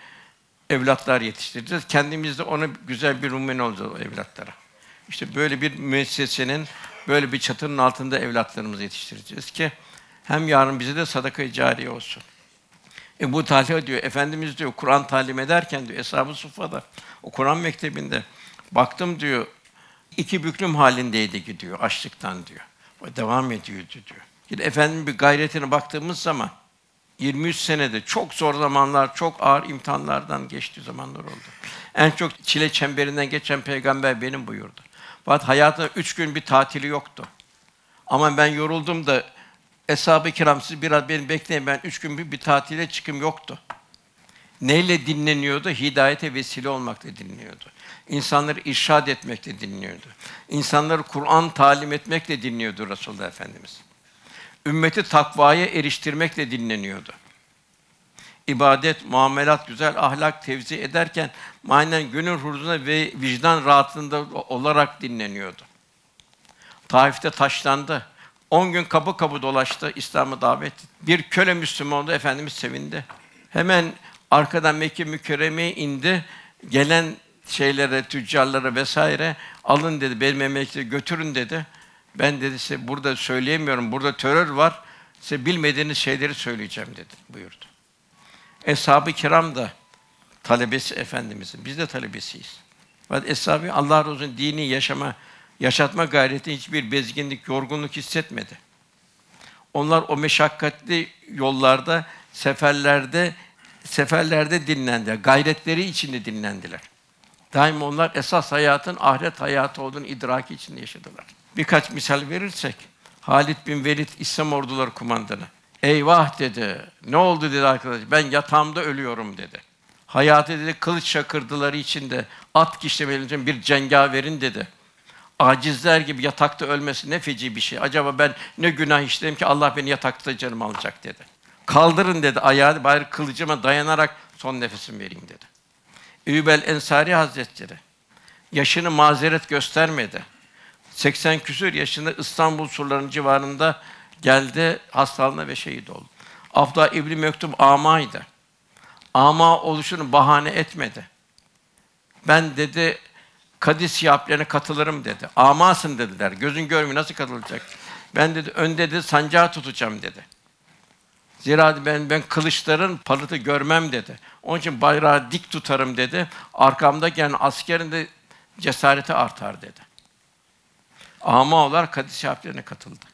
evlatlar yetiştireceğiz. Kendimiz de ona güzel bir numune olacağız evlatlara. İşte böyle bir müessesenin, böyle bir çatının altında evlatlarımızı yetiştireceğiz ki hem yarın bize de sadaka-i cariye olsun. Ebu Talha diyor, Efendimiz diyor, Kur'an talim ederken diyor, Eshab-ı Suffa'da, o Kur'an mektebinde, baktım diyor, iki büklüm halindeydi gidiyor, açlıktan diyor. O devam ediyordu diyor. Yine Efendimiz bir gayretine baktığımız zaman, 23 senede çok zor zamanlar, çok ağır imtihanlardan geçtiği zamanlar oldu. En çok çile çemberinden geçen peygamber benim buyurdu. Fakat hayatında üç gün bir tatili yoktu. Ama ben yoruldum da Eshab-ı kiram siz biraz beni bekleyin ben üç gün bir, bir tatile çıkım yoktu. Neyle dinleniyordu? Hidayete vesile olmakla dinliyordu. İnsanları irşad etmekle dinliyordu. İnsanları Kur'an talim etmekle dinliyordu Resulullah Efendimiz. Ümmeti takvaya eriştirmekle dinleniyordu. İbadet, muamelat, güzel ahlak tevzi ederken manen gönül huzuruna ve vicdan rahatlığında olarak dinleniyordu. Taif'te taşlandı. 10 gün kapı kapı dolaştı, İslam'a davet. etti. Bir köle Müslüman oldu, Efendimiz sevindi. Hemen arkadan Mekke mükerremeye indi. Gelen şeylere, tüccarlara vesaire alın dedi, benim memlekete götürün dedi. Ben dedi size burada söyleyemiyorum, burada terör var. Size bilmediğiniz şeyleri söyleyeceğim dedi, buyurdu. Eshab-ı kiram da talebesi Efendimizin, biz de talebesiyiz. Fakat Eshab-ı Allah razı olsun dini yaşama, yaşatma gayreti hiçbir bezginlik, yorgunluk hissetmedi. Onlar o meşakkatli yollarda, seferlerde, seferlerde dinlendiler. Gayretleri içinde dinlendiler. Daima onlar esas hayatın ahiret hayatı olduğunu idraki içinde yaşadılar. Birkaç misal verirsek, Halid bin Velid İslam orduları kumandanı. Eyvah dedi. Ne oldu dedi arkadaş. Ben yatağımda ölüyorum dedi. Hayatı dedi kılıç şakırdıları içinde at kişnemeli için bir cengaverin dedi. Acizler gibi yatakta ölmesi ne feci bir şey. Acaba ben ne günah işledim ki Allah beni yatakta canım alacak dedi. Kaldırın dedi ayağı bari kılıcıma dayanarak son nefesimi vereyim dedi. Übel Ensari Hazretleri yaşını mazeret göstermedi. 80 küsur yaşında İstanbul surlarının civarında geldi hastalığına ve şehit oldu. Abdullah İbni Mektum amaydı. Ama oluşunu bahane etmedi. Ben dedi Kadis yaplarına katılırım dedi. Amasın dediler. Gözün görmüyor nasıl katılacak? Ben dedi önde dedi sancağı tutacağım dedi. Zira ben ben kılıçların parıltı görmem dedi. Onun için bayrağı dik tutarım dedi. Arkamda gelen askerin de cesareti artar dedi. Ama olarak Kadis Şahaplarına katıldı.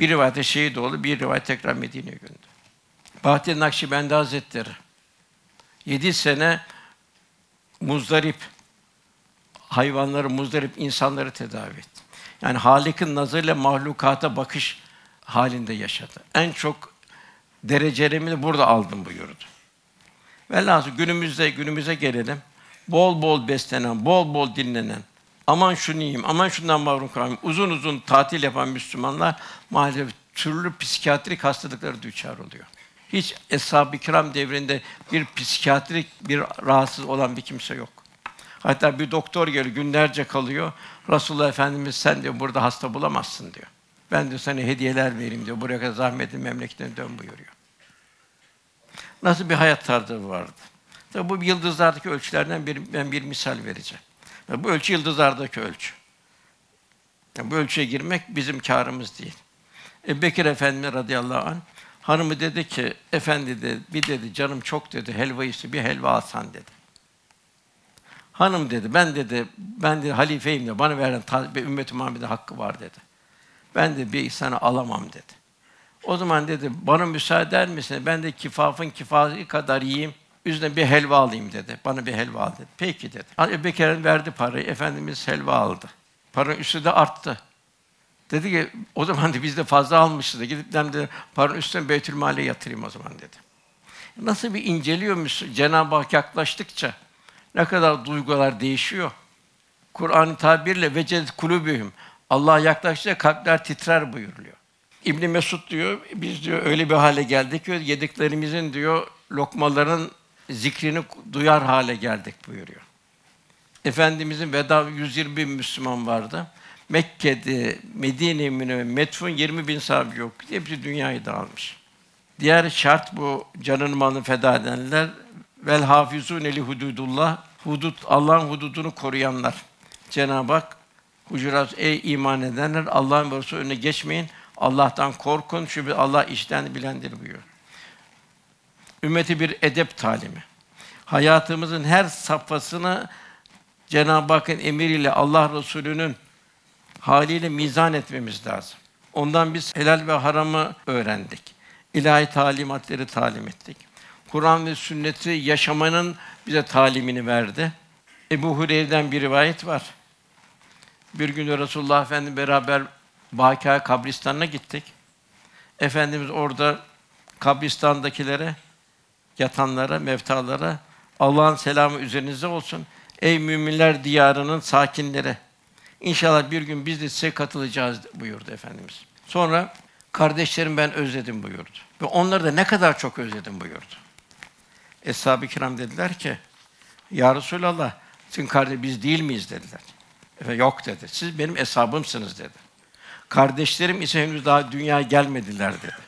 Bir rivayette şehit oldu, bir rivayet tekrar Medine'ye gönderdi. Bahattin Nakşibendi Hazretleri yedi sene muzdarip hayvanları muzdarip insanları tedavi etti. Yani Halik'in nazarıyla mahlukata bakış halinde yaşadı. En çok derecelerimi de burada aldım buyurdu. Velhasıl günümüzde günümüze gelelim. Bol bol beslenen, bol bol dinlenen, Aman şunu yiyeyim, aman şundan mahrum kalayım. Uzun uzun tatil yapan Müslümanlar maalesef türlü psikiyatrik hastalıklara düçar oluyor. Hiç Eshab-ı Kiram devrinde bir psikiyatrik bir rahatsız olan bir kimse yok. Hatta bir doktor geliyor, günlerce kalıyor. Resulullah Efendimiz sen diyor burada hasta bulamazsın diyor. Ben diyor sana hediyeler vereyim diyor. Buraya kadar zahmetin memleketine dön buyuruyor. Nasıl bir hayat tarzı vardı? Tabi bu yıldızlardaki ölçülerden bir, ben bir misal vereceğim. Ya bu ölçü yıldızlardaki ölçü. Yani bu ölçüye girmek bizim kârımız değil. Ebu Bekir Efendimiz radıyallahu anh hanımı dedi ki, efendi dedi, bir dedi canım çok dedi, helva iste, bir helva alsan dedi. Hanım dedi, ben dedi, ben de halifeyim de bana verilen ta- bir ümmet-i Muhammed'e hakkı var dedi. Ben de bir sana alamam dedi. O zaman dedi, bana müsaade eder misin? Ben de kifafın kifası kadar yiyeyim, üzerine bir helva alayım dedi. Bana bir helva al dedi. Peki dedi. Ebu Bekir'in verdi parayı, Efendimiz helva aldı. Paranın üstü de arttı. Dedi ki, o zaman da biz de fazla almışız da gidip ben de paranın üstüne Beytülmal'e yatırayım o zaman dedi. Nasıl bir inceliyor Müslüman? Cenab-ı Hak yaklaştıkça ne kadar duygular değişiyor. Kur'an-ı tabirle veced kulubühüm. Allah yaklaştıkça kalpler titrer buyuruluyor. İbn Mesud diyor, biz diyor öyle bir hale geldik ki yediklerimizin diyor lokmaların zikrini duyar hale geldik buyuruyor. Efendimizin veda 120 bin Müslüman vardı. Mekke'de, Medine-i Münevver, Metfun 20 bin sahabe yok. Hepsi dünyayı dağılmış. Diğer şart bu canını malını feda edenler vel hafizun eli hududullah hudut Allah'ın hududunu koruyanlar. Cenab-ı Hak Hucurat ey iman edenler Allah'ın ve önüne geçmeyin. Allah'tan korkun çünkü Allah işten bilendir buyuruyor. Ümmeti bir edep talimi. Hayatımızın her safhasını Cenab-ı Hakk'ın emriyle Allah Resulü'nün haliyle mizan etmemiz lazım. Ondan biz helal ve haramı öğrendik. İlahi talimatları talim ettik. Kur'an ve sünneti yaşamanın bize talimini verdi. Ebu Hureyre'den bir rivayet var. Bir gün Resulullah Efendimiz beraber Bâkâ kabristanına gittik. Efendimiz orada kabristandakilere, yatanlara, mevtalara Allah'ın selamı üzerinize olsun. Ey müminler diyarının sakinleri. İnşallah bir gün biz de size katılacağız buyurdu Efendimiz. Sonra kardeşlerim ben özledim buyurdu. Ve onları da ne kadar çok özledim buyurdu. Eshab-ı kiram dediler ki, Ya Resulallah, sizin kardeş biz değil miyiz dediler. Efe, yok dedi. Siz benim hesabımsınız dedi. Kardeşlerim ise henüz daha dünya gelmediler dedi.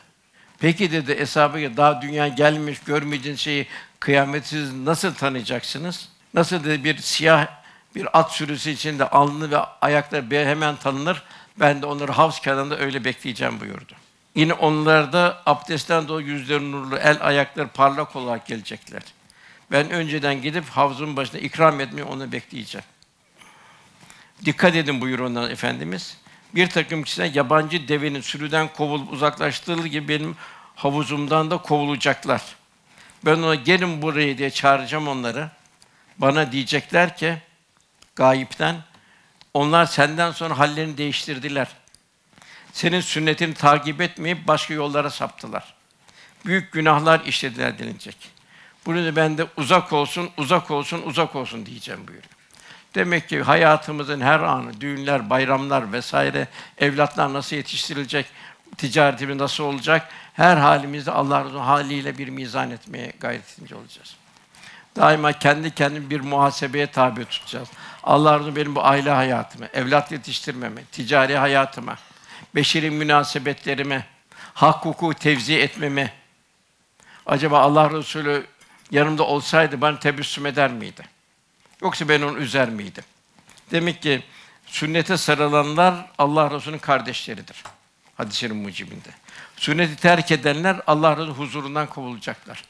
Peki dedi hesabı daha dünya gelmiş görmeyeceğiniz şeyi kıyametsiz nasıl tanıyacaksınız? Nasıl dedi bir siyah bir at sürüsü içinde alnı ve ayakları hemen tanınır. Ben de onları havz kenarında öyle bekleyeceğim buyurdu. Yine onlar da abdestten dolayı yüzleri nurlu, el ayakları parlak olarak gelecekler. Ben önceden gidip havzun başına ikram etmeyi onu bekleyeceğim. Dikkat edin buyur ondan Efendimiz. Bir takım kişiler yabancı devenin sürüden kovulup uzaklaştırıldığı gibi benim havuzumdan da kovulacaklar. Ben ona gelin buraya diye çağıracağım onları. Bana diyecekler ki gayipten onlar senden sonra hallerini değiştirdiler. Senin sünnetini takip etmeyip başka yollara saptılar. Büyük günahlar işlediler denilecek. Bunu ben de uzak olsun, uzak olsun, uzak olsun diyeceğim buyuruyor. Demek ki hayatımızın her anı, düğünler, bayramlar vesaire, evlatlar nasıl yetiştirilecek, ticaretimiz nasıl olacak, her halimizde Allah'ın haliyle bir mizan etmeye gayret edince olacağız. Daima kendi kendimi bir muhasebeye tabi tutacağız. Allah benim bu aile hayatıma, evlat yetiştirmeme, ticari hayatıma, beşeri münasebetlerime, hak hukuku tevzi etmeme. Acaba Allah Resulü yanımda olsaydı bana tebessüm eder miydi? Yoksa ben onu üzer miydim? Demek ki sünnete sarılanlar Allah Resulü'nün kardeşleridir. Hadis-i mucibinde. Sünneti terk edenler Allah Resulü huzurundan kovulacaklar.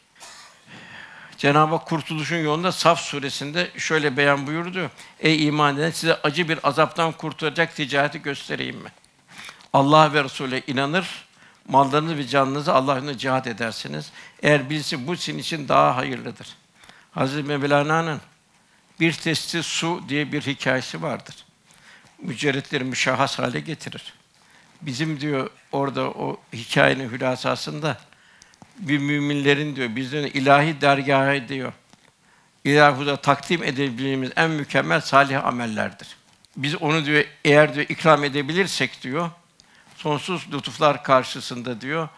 Cenab-ı Hak kurtuluşun yolunda Saf suresinde şöyle beyan buyurdu. Ey iman eden size acı bir azaptan kurtaracak ticareti göstereyim mi? Allah ve Resul'e inanır, mallarınızı ve canınızı Allah yolunda cihat edersiniz. Eğer bilsin bu sizin için daha hayırlıdır. Hazreti Mevlana'nın bir testi su diye bir hikayesi vardır. Mücerretleri müşahhas hale getirir. Bizim diyor orada o hikayenin hülasasında bir müminlerin diyor bizden ilahi dergâhı diyor. İlahuda takdim edebileceğimiz en mükemmel salih amellerdir. biz onu diyor eğer diyor ikram edebilirsek diyor sonsuz lütuflar karşısında diyor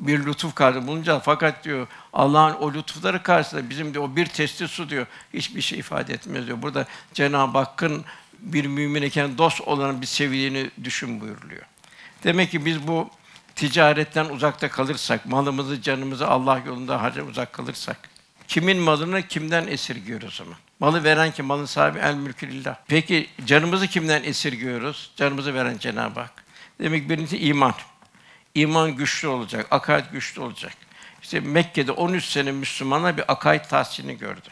bir lütuf karşısında bulunacağız. Fakat diyor Allah'ın o lütufları karşısında bizim de o bir testi su diyor hiçbir şey ifade etmez diyor. Burada Cenab-ı Hakk'ın bir mümin iken dost olan bir seviyeni düşün buyuruluyor. Demek ki biz bu ticaretten uzakta kalırsak, malımızı, canımızı Allah yolunda harca uzak kalırsak, kimin malını kimden esirgiyoruz o zaman? Malı veren kim? Malın sahibi el mülkü lillah. Peki canımızı kimden esirgiyoruz? Canımızı veren Cenab-ı Hak. Demek ki birincisi iman. İman güçlü olacak, akaid güçlü olacak. İşte Mekke'de 13 sene Müslümana bir akaid tahsilini gördü.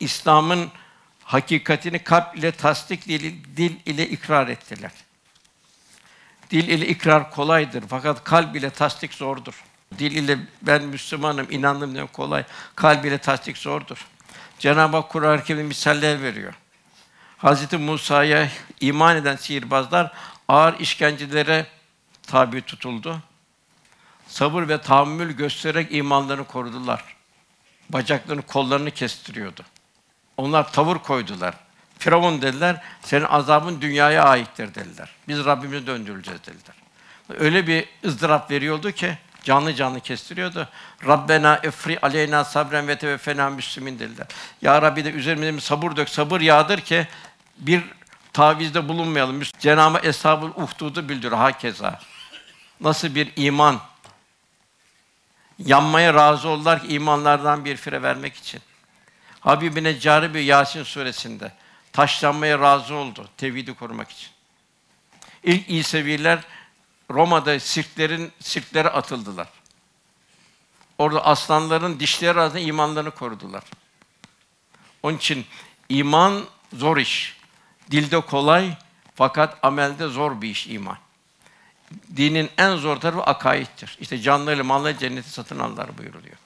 İslam'ın hakikatini kalp ile tasdik, dil, dil ile ikrar ettiler. Dil ile ikrar kolaydır fakat kalp ile tasdik zordur. Dil ile ben Müslümanım, inandım demek kolay. Kalp ile tasdik zordur. Cenab-ı Hak Kur'an-ı Kerim'de misaller veriyor. Hazreti Musa'ya iman eden sihirbazlar ağır işkencelere tabi tutuldu. Sabır ve tahammül göstererek imanlarını korudular. Bacaklarını, kollarını kestiriyordu. Onlar tavır koydular. Firavun dediler, senin azabın dünyaya aittir dediler. Biz Rabbimize döndürüleceğiz dediler. Öyle bir ızdırap veriyordu ki canlı canlı kestiriyordu. Rabbena efri aleyna sabren ve teveffena müslimin dediler. Ya Rabbi de üzerimize bir sabır dök, sabır yağdır ki bir tavizde bulunmayalım. Cenab-ı Eshab-ül Uhdud'u bildiriyor hakeza. Nasıl bir iman? Yanmaya razı oldular ki imanlardan bir fire vermek için. Habibine cari bir Yasin suresinde taşlanmaya razı oldu tevhidi korumak için. İlk İseviler Roma'da sirklerin sirklere atıldılar. Orada aslanların dişleri arasında imanlarını korudular. Onun için iman zor iş. Dilde kolay fakat amelde zor bir iş iman. Dinin en zor tarafı akaittir. İşte canlarıyla malları cenneti satın alırlar buyuruluyor.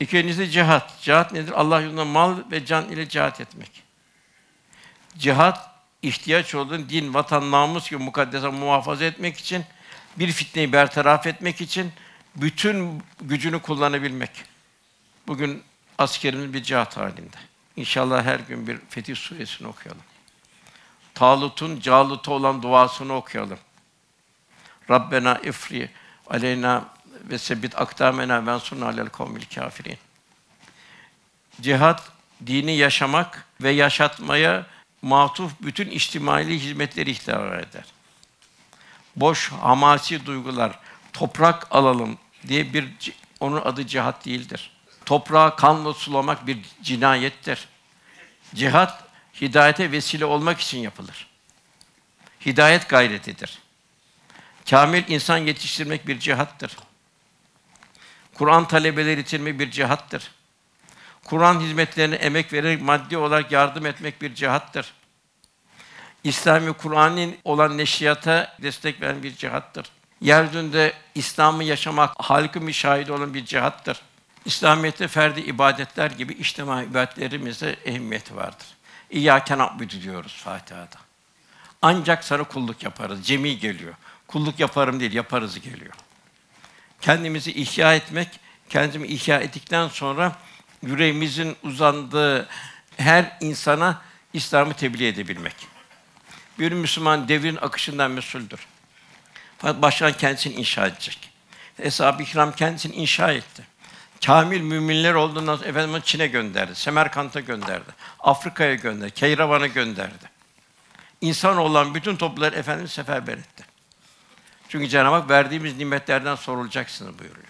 İkincisi cihat. Cihat nedir? Allah yolunda mal ve can ile cihat etmek. Cihat ihtiyaç olduğun din, vatan, namus gibi mukaddese muhafaza etmek için, bir fitneyi bertaraf etmek için bütün gücünü kullanabilmek. Bugün askerimiz bir cihat halinde. İnşallah her gün bir Fetih Suresini okuyalım. Talut'un Calut'a olan duasını okuyalım. Rabbena ifri aleyna ve sebit akdamena ben sunna alel kavmil kafirin. Cihat dini yaşamak ve yaşatmaya matuf bütün içtimai hizmetleri ihtar eder. Boş hamasi duygular, toprak alalım diye bir onun adı cihat değildir. Toprağı kanla sulamak bir cinayettir. Cihat hidayete vesile olmak için yapılır. Hidayet gayretidir. Kamil insan yetiştirmek bir cihattır. Kur'an talebeleri yetiştirmek bir cihattır. Kur'an hizmetlerine emek vererek maddi olarak yardım etmek bir cihattır. İslami Kur'an'ın olan neşriyata destek veren bir cihattır. Yeryüzünde İslam'ı yaşamak, halkın bir şahidi olan bir cihattır. İslamiyet'te ferdi ibadetler gibi içtima ibadetlerimizde ehemmiyeti vardır. İyyâke na'budu diyoruz Fatiha'da. Ancak sana kulluk yaparız. Cemi geliyor. Kulluk yaparım değil, yaparız geliyor. Kendimizi ihya etmek, kendimi ihya ettikten sonra yüreğimizin uzandığı her insana İslam'ı tebliğ edebilmek. Bir Müslüman devrin akışından mesuldür. Fakat başkan kendisini inşa edecek. Eshab-ı Kiram kendisini inşa etti. Kamil müminler olduğundan sonra Efendimiz Çin'e gönderdi, Semerkant'a gönderdi, Afrika'ya gönderdi, Keyravan'a gönderdi. İnsan olan bütün toplumları Efendimiz seferber etti. Çünkü Cenab-ı Hak verdiğimiz nimetlerden sorulacaksınız buyuruyor.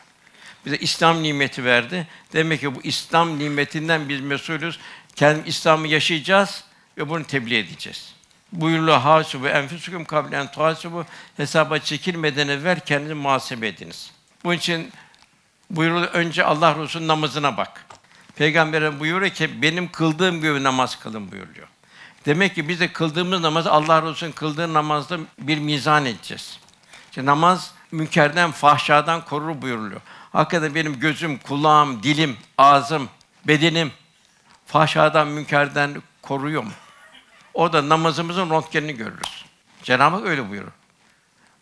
Bize İslam nimeti verdi. Demek ki bu İslam nimetinden biz mesulüz. Kendi İslam'ı yaşayacağız ve bunu tebliğ edeceğiz. Buyuruluyor hasibu enfusukum kablen en tuhasibu hesaba çekilmeden evvel kendinizi muhasebe ediniz. Bunun için buyuruluyor önce Allah Resulü'nün namazına bak. Peygamber'e buyuruyor ki benim kıldığım gibi namaz kılın buyuruyor. Demek ki biz de kıldığımız namazı Allah Resulü'nün kıldığı namazda bir mizan edeceğiz. İşte namaz münkerden, fahşadan korur buyuruluyor. Hakikaten benim gözüm, kulağım, dilim, ağzım, bedenim fahşadan, münkerden koruyor mu? O da namazımızın röntgenini görürüz. Cenab-ı Hak öyle buyurur.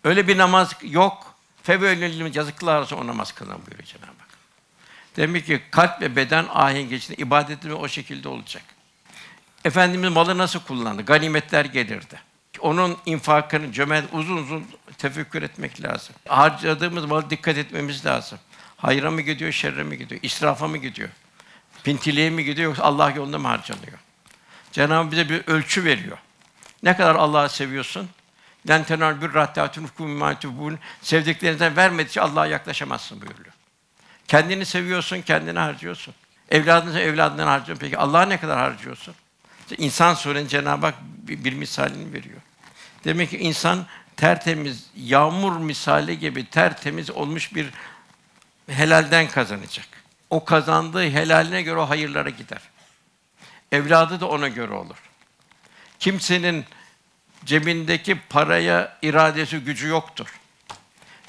Öyle bir namaz yok. Fevvelil yazıklar olsun o namaz kılan buyuruyor Cenab-ı Hak. Demek ki kalp ve beden ahenk içinde ibadetimiz o şekilde olacak. Efendimiz malı nasıl kullandı? Ganimetler gelirdi. Onun infakını cömert uzun uzun tefekkür etmek lazım. Harcadığımız malı dikkat etmemiz lazım. Hayra mı gidiyor, şerre mi gidiyor? İsrafa mı gidiyor? Pintiliğe mi gidiyor yoksa Allah yolunda mı harcanıyor? Cenab-ı bize bir ölçü veriyor. Ne kadar Allah'ı seviyorsun? Den tenal bir rahattatun hukumatubun sevdiklerinden vermedikçe Allah'a yaklaşamazsın buyuruyor. Kendini seviyorsun, kendini harcıyorsun. Evladını evladından harcıyorsun. Peki Allah'a ne kadar harcıyorsun? İşte İnsan surenin Cenab-ı Hak bir, bir misalini veriyor. Demek ki insan tertemiz, yağmur misali gibi tertemiz olmuş bir helalden kazanacak. O kazandığı helaline göre o hayırlara gider. Evladı da ona göre olur. Kimsenin cebindeki paraya iradesi gücü yoktur.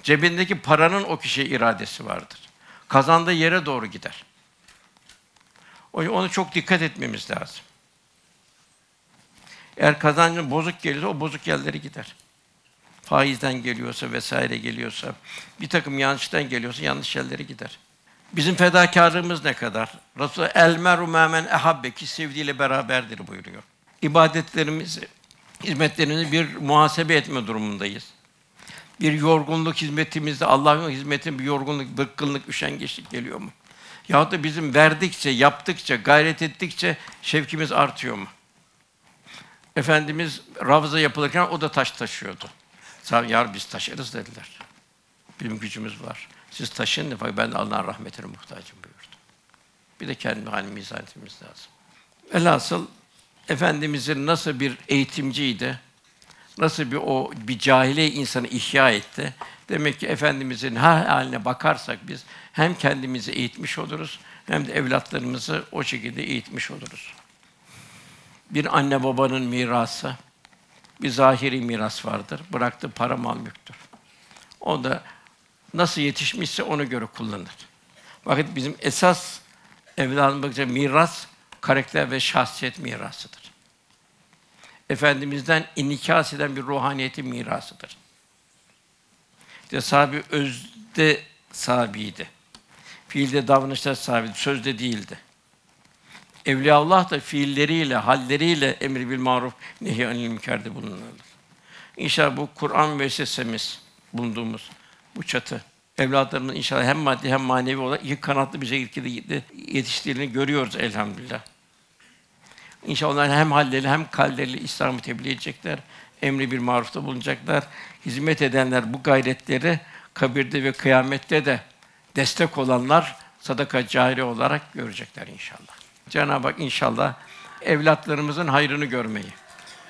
Cebindeki paranın o kişiye iradesi vardır. Kazandığı yere doğru gider. O- Onu çok dikkat etmemiz lazım. Eğer kazancın bozuk geliyorsa o bozuk yerlere gider. Faizden geliyorsa vesaire geliyorsa, bir takım yanlıştan geliyorsa yanlış yerlere gider. Bizim fedakarlığımız ne kadar? Resul el meru men ehabbe ki sevdiğiyle beraberdir buyuruyor. İbadetlerimizi, hizmetlerimizi bir muhasebe etme durumundayız. Bir yorgunluk hizmetimizde Allah'ın hizmetinin bir yorgunluk, bıkkınlık, üşengeçlik geliyor mu? Yahut da bizim verdikçe, yaptıkça, gayret ettikçe şevkimiz artıyor mu? Efendimiz Ravza yapılırken o da taş taşıyordu. Yar biz taşırız dediler. Bizim gücümüz var. Siz taşın fakat ben de Allah'ın rahmetine muhtacım buyurdu. Bir de kendi halimizi izah etmemiz lazım. Velhasıl Efendimizin nasıl bir eğitimciydi, nasıl bir o bir cahiliye insanı ihya etti. Demek ki Efendimizin her haline bakarsak biz hem kendimizi eğitmiş oluruz hem de evlatlarımızı o şekilde eğitmiş oluruz. Bir anne babanın mirası, bir zahiri miras vardır. Bıraktığı para mal mülktür. O da nasıl yetişmişse ona göre kullanır. Vakit bizim esas evladın bakınca miras karakter ve şahsiyet mirasıdır. Efendimizden inikas eden bir ruhaniyetin mirasıdır. İşte sahibi özde sahibiydi. Fiilde davranışta sahibiydi, sözde değildi. Evliyaullah da fiilleriyle, halleriyle emri bil maruf, nehy anil münker'de bulunurlar. İnşallah bu Kur'an müessesemiz bulunduğumuz bu çatı evlatlarımızın inşallah hem maddi hem manevi olarak iki kanatlı bir şekilde yetiştiğini görüyoruz elhamdülillah. İnşallah onlar hem halleriyle hem kalleriyle İslam'ı tebliğ edecekler. Emri bir marufta bulunacaklar. Hizmet edenler bu gayretleri kabirde ve kıyamette de destek olanlar sadaka cari olarak görecekler inşallah. Cenab-ı Hak inşallah evlatlarımızın hayrını görmeyi,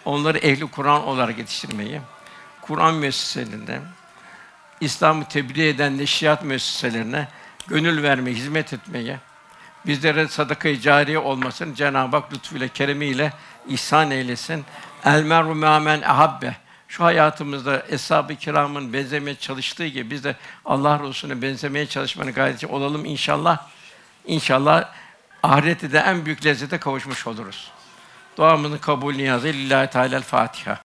onları ehli Kur'an olarak yetiştirmeyi, Kur'an müesseselerinde, İslam'ı tebliğ eden neşriyat müesseselerine gönül vermeyi, hizmet etmeyi, bizlere sadaka-i cariye olmasını Cenab-ı Hak lütfuyla, keremiyle ihsan eylesin. El meru men ahabbe. Şu hayatımızda eshab-ı kiramın benzemeye çalıştığı gibi biz de Allah Resulüne benzemeye çalışmanın gayreti olalım inşallah. İnşallah ahirette de en büyük lezzete kavuşmuş oluruz. Duamızın kabul niyazı lillahi teala Fatiha.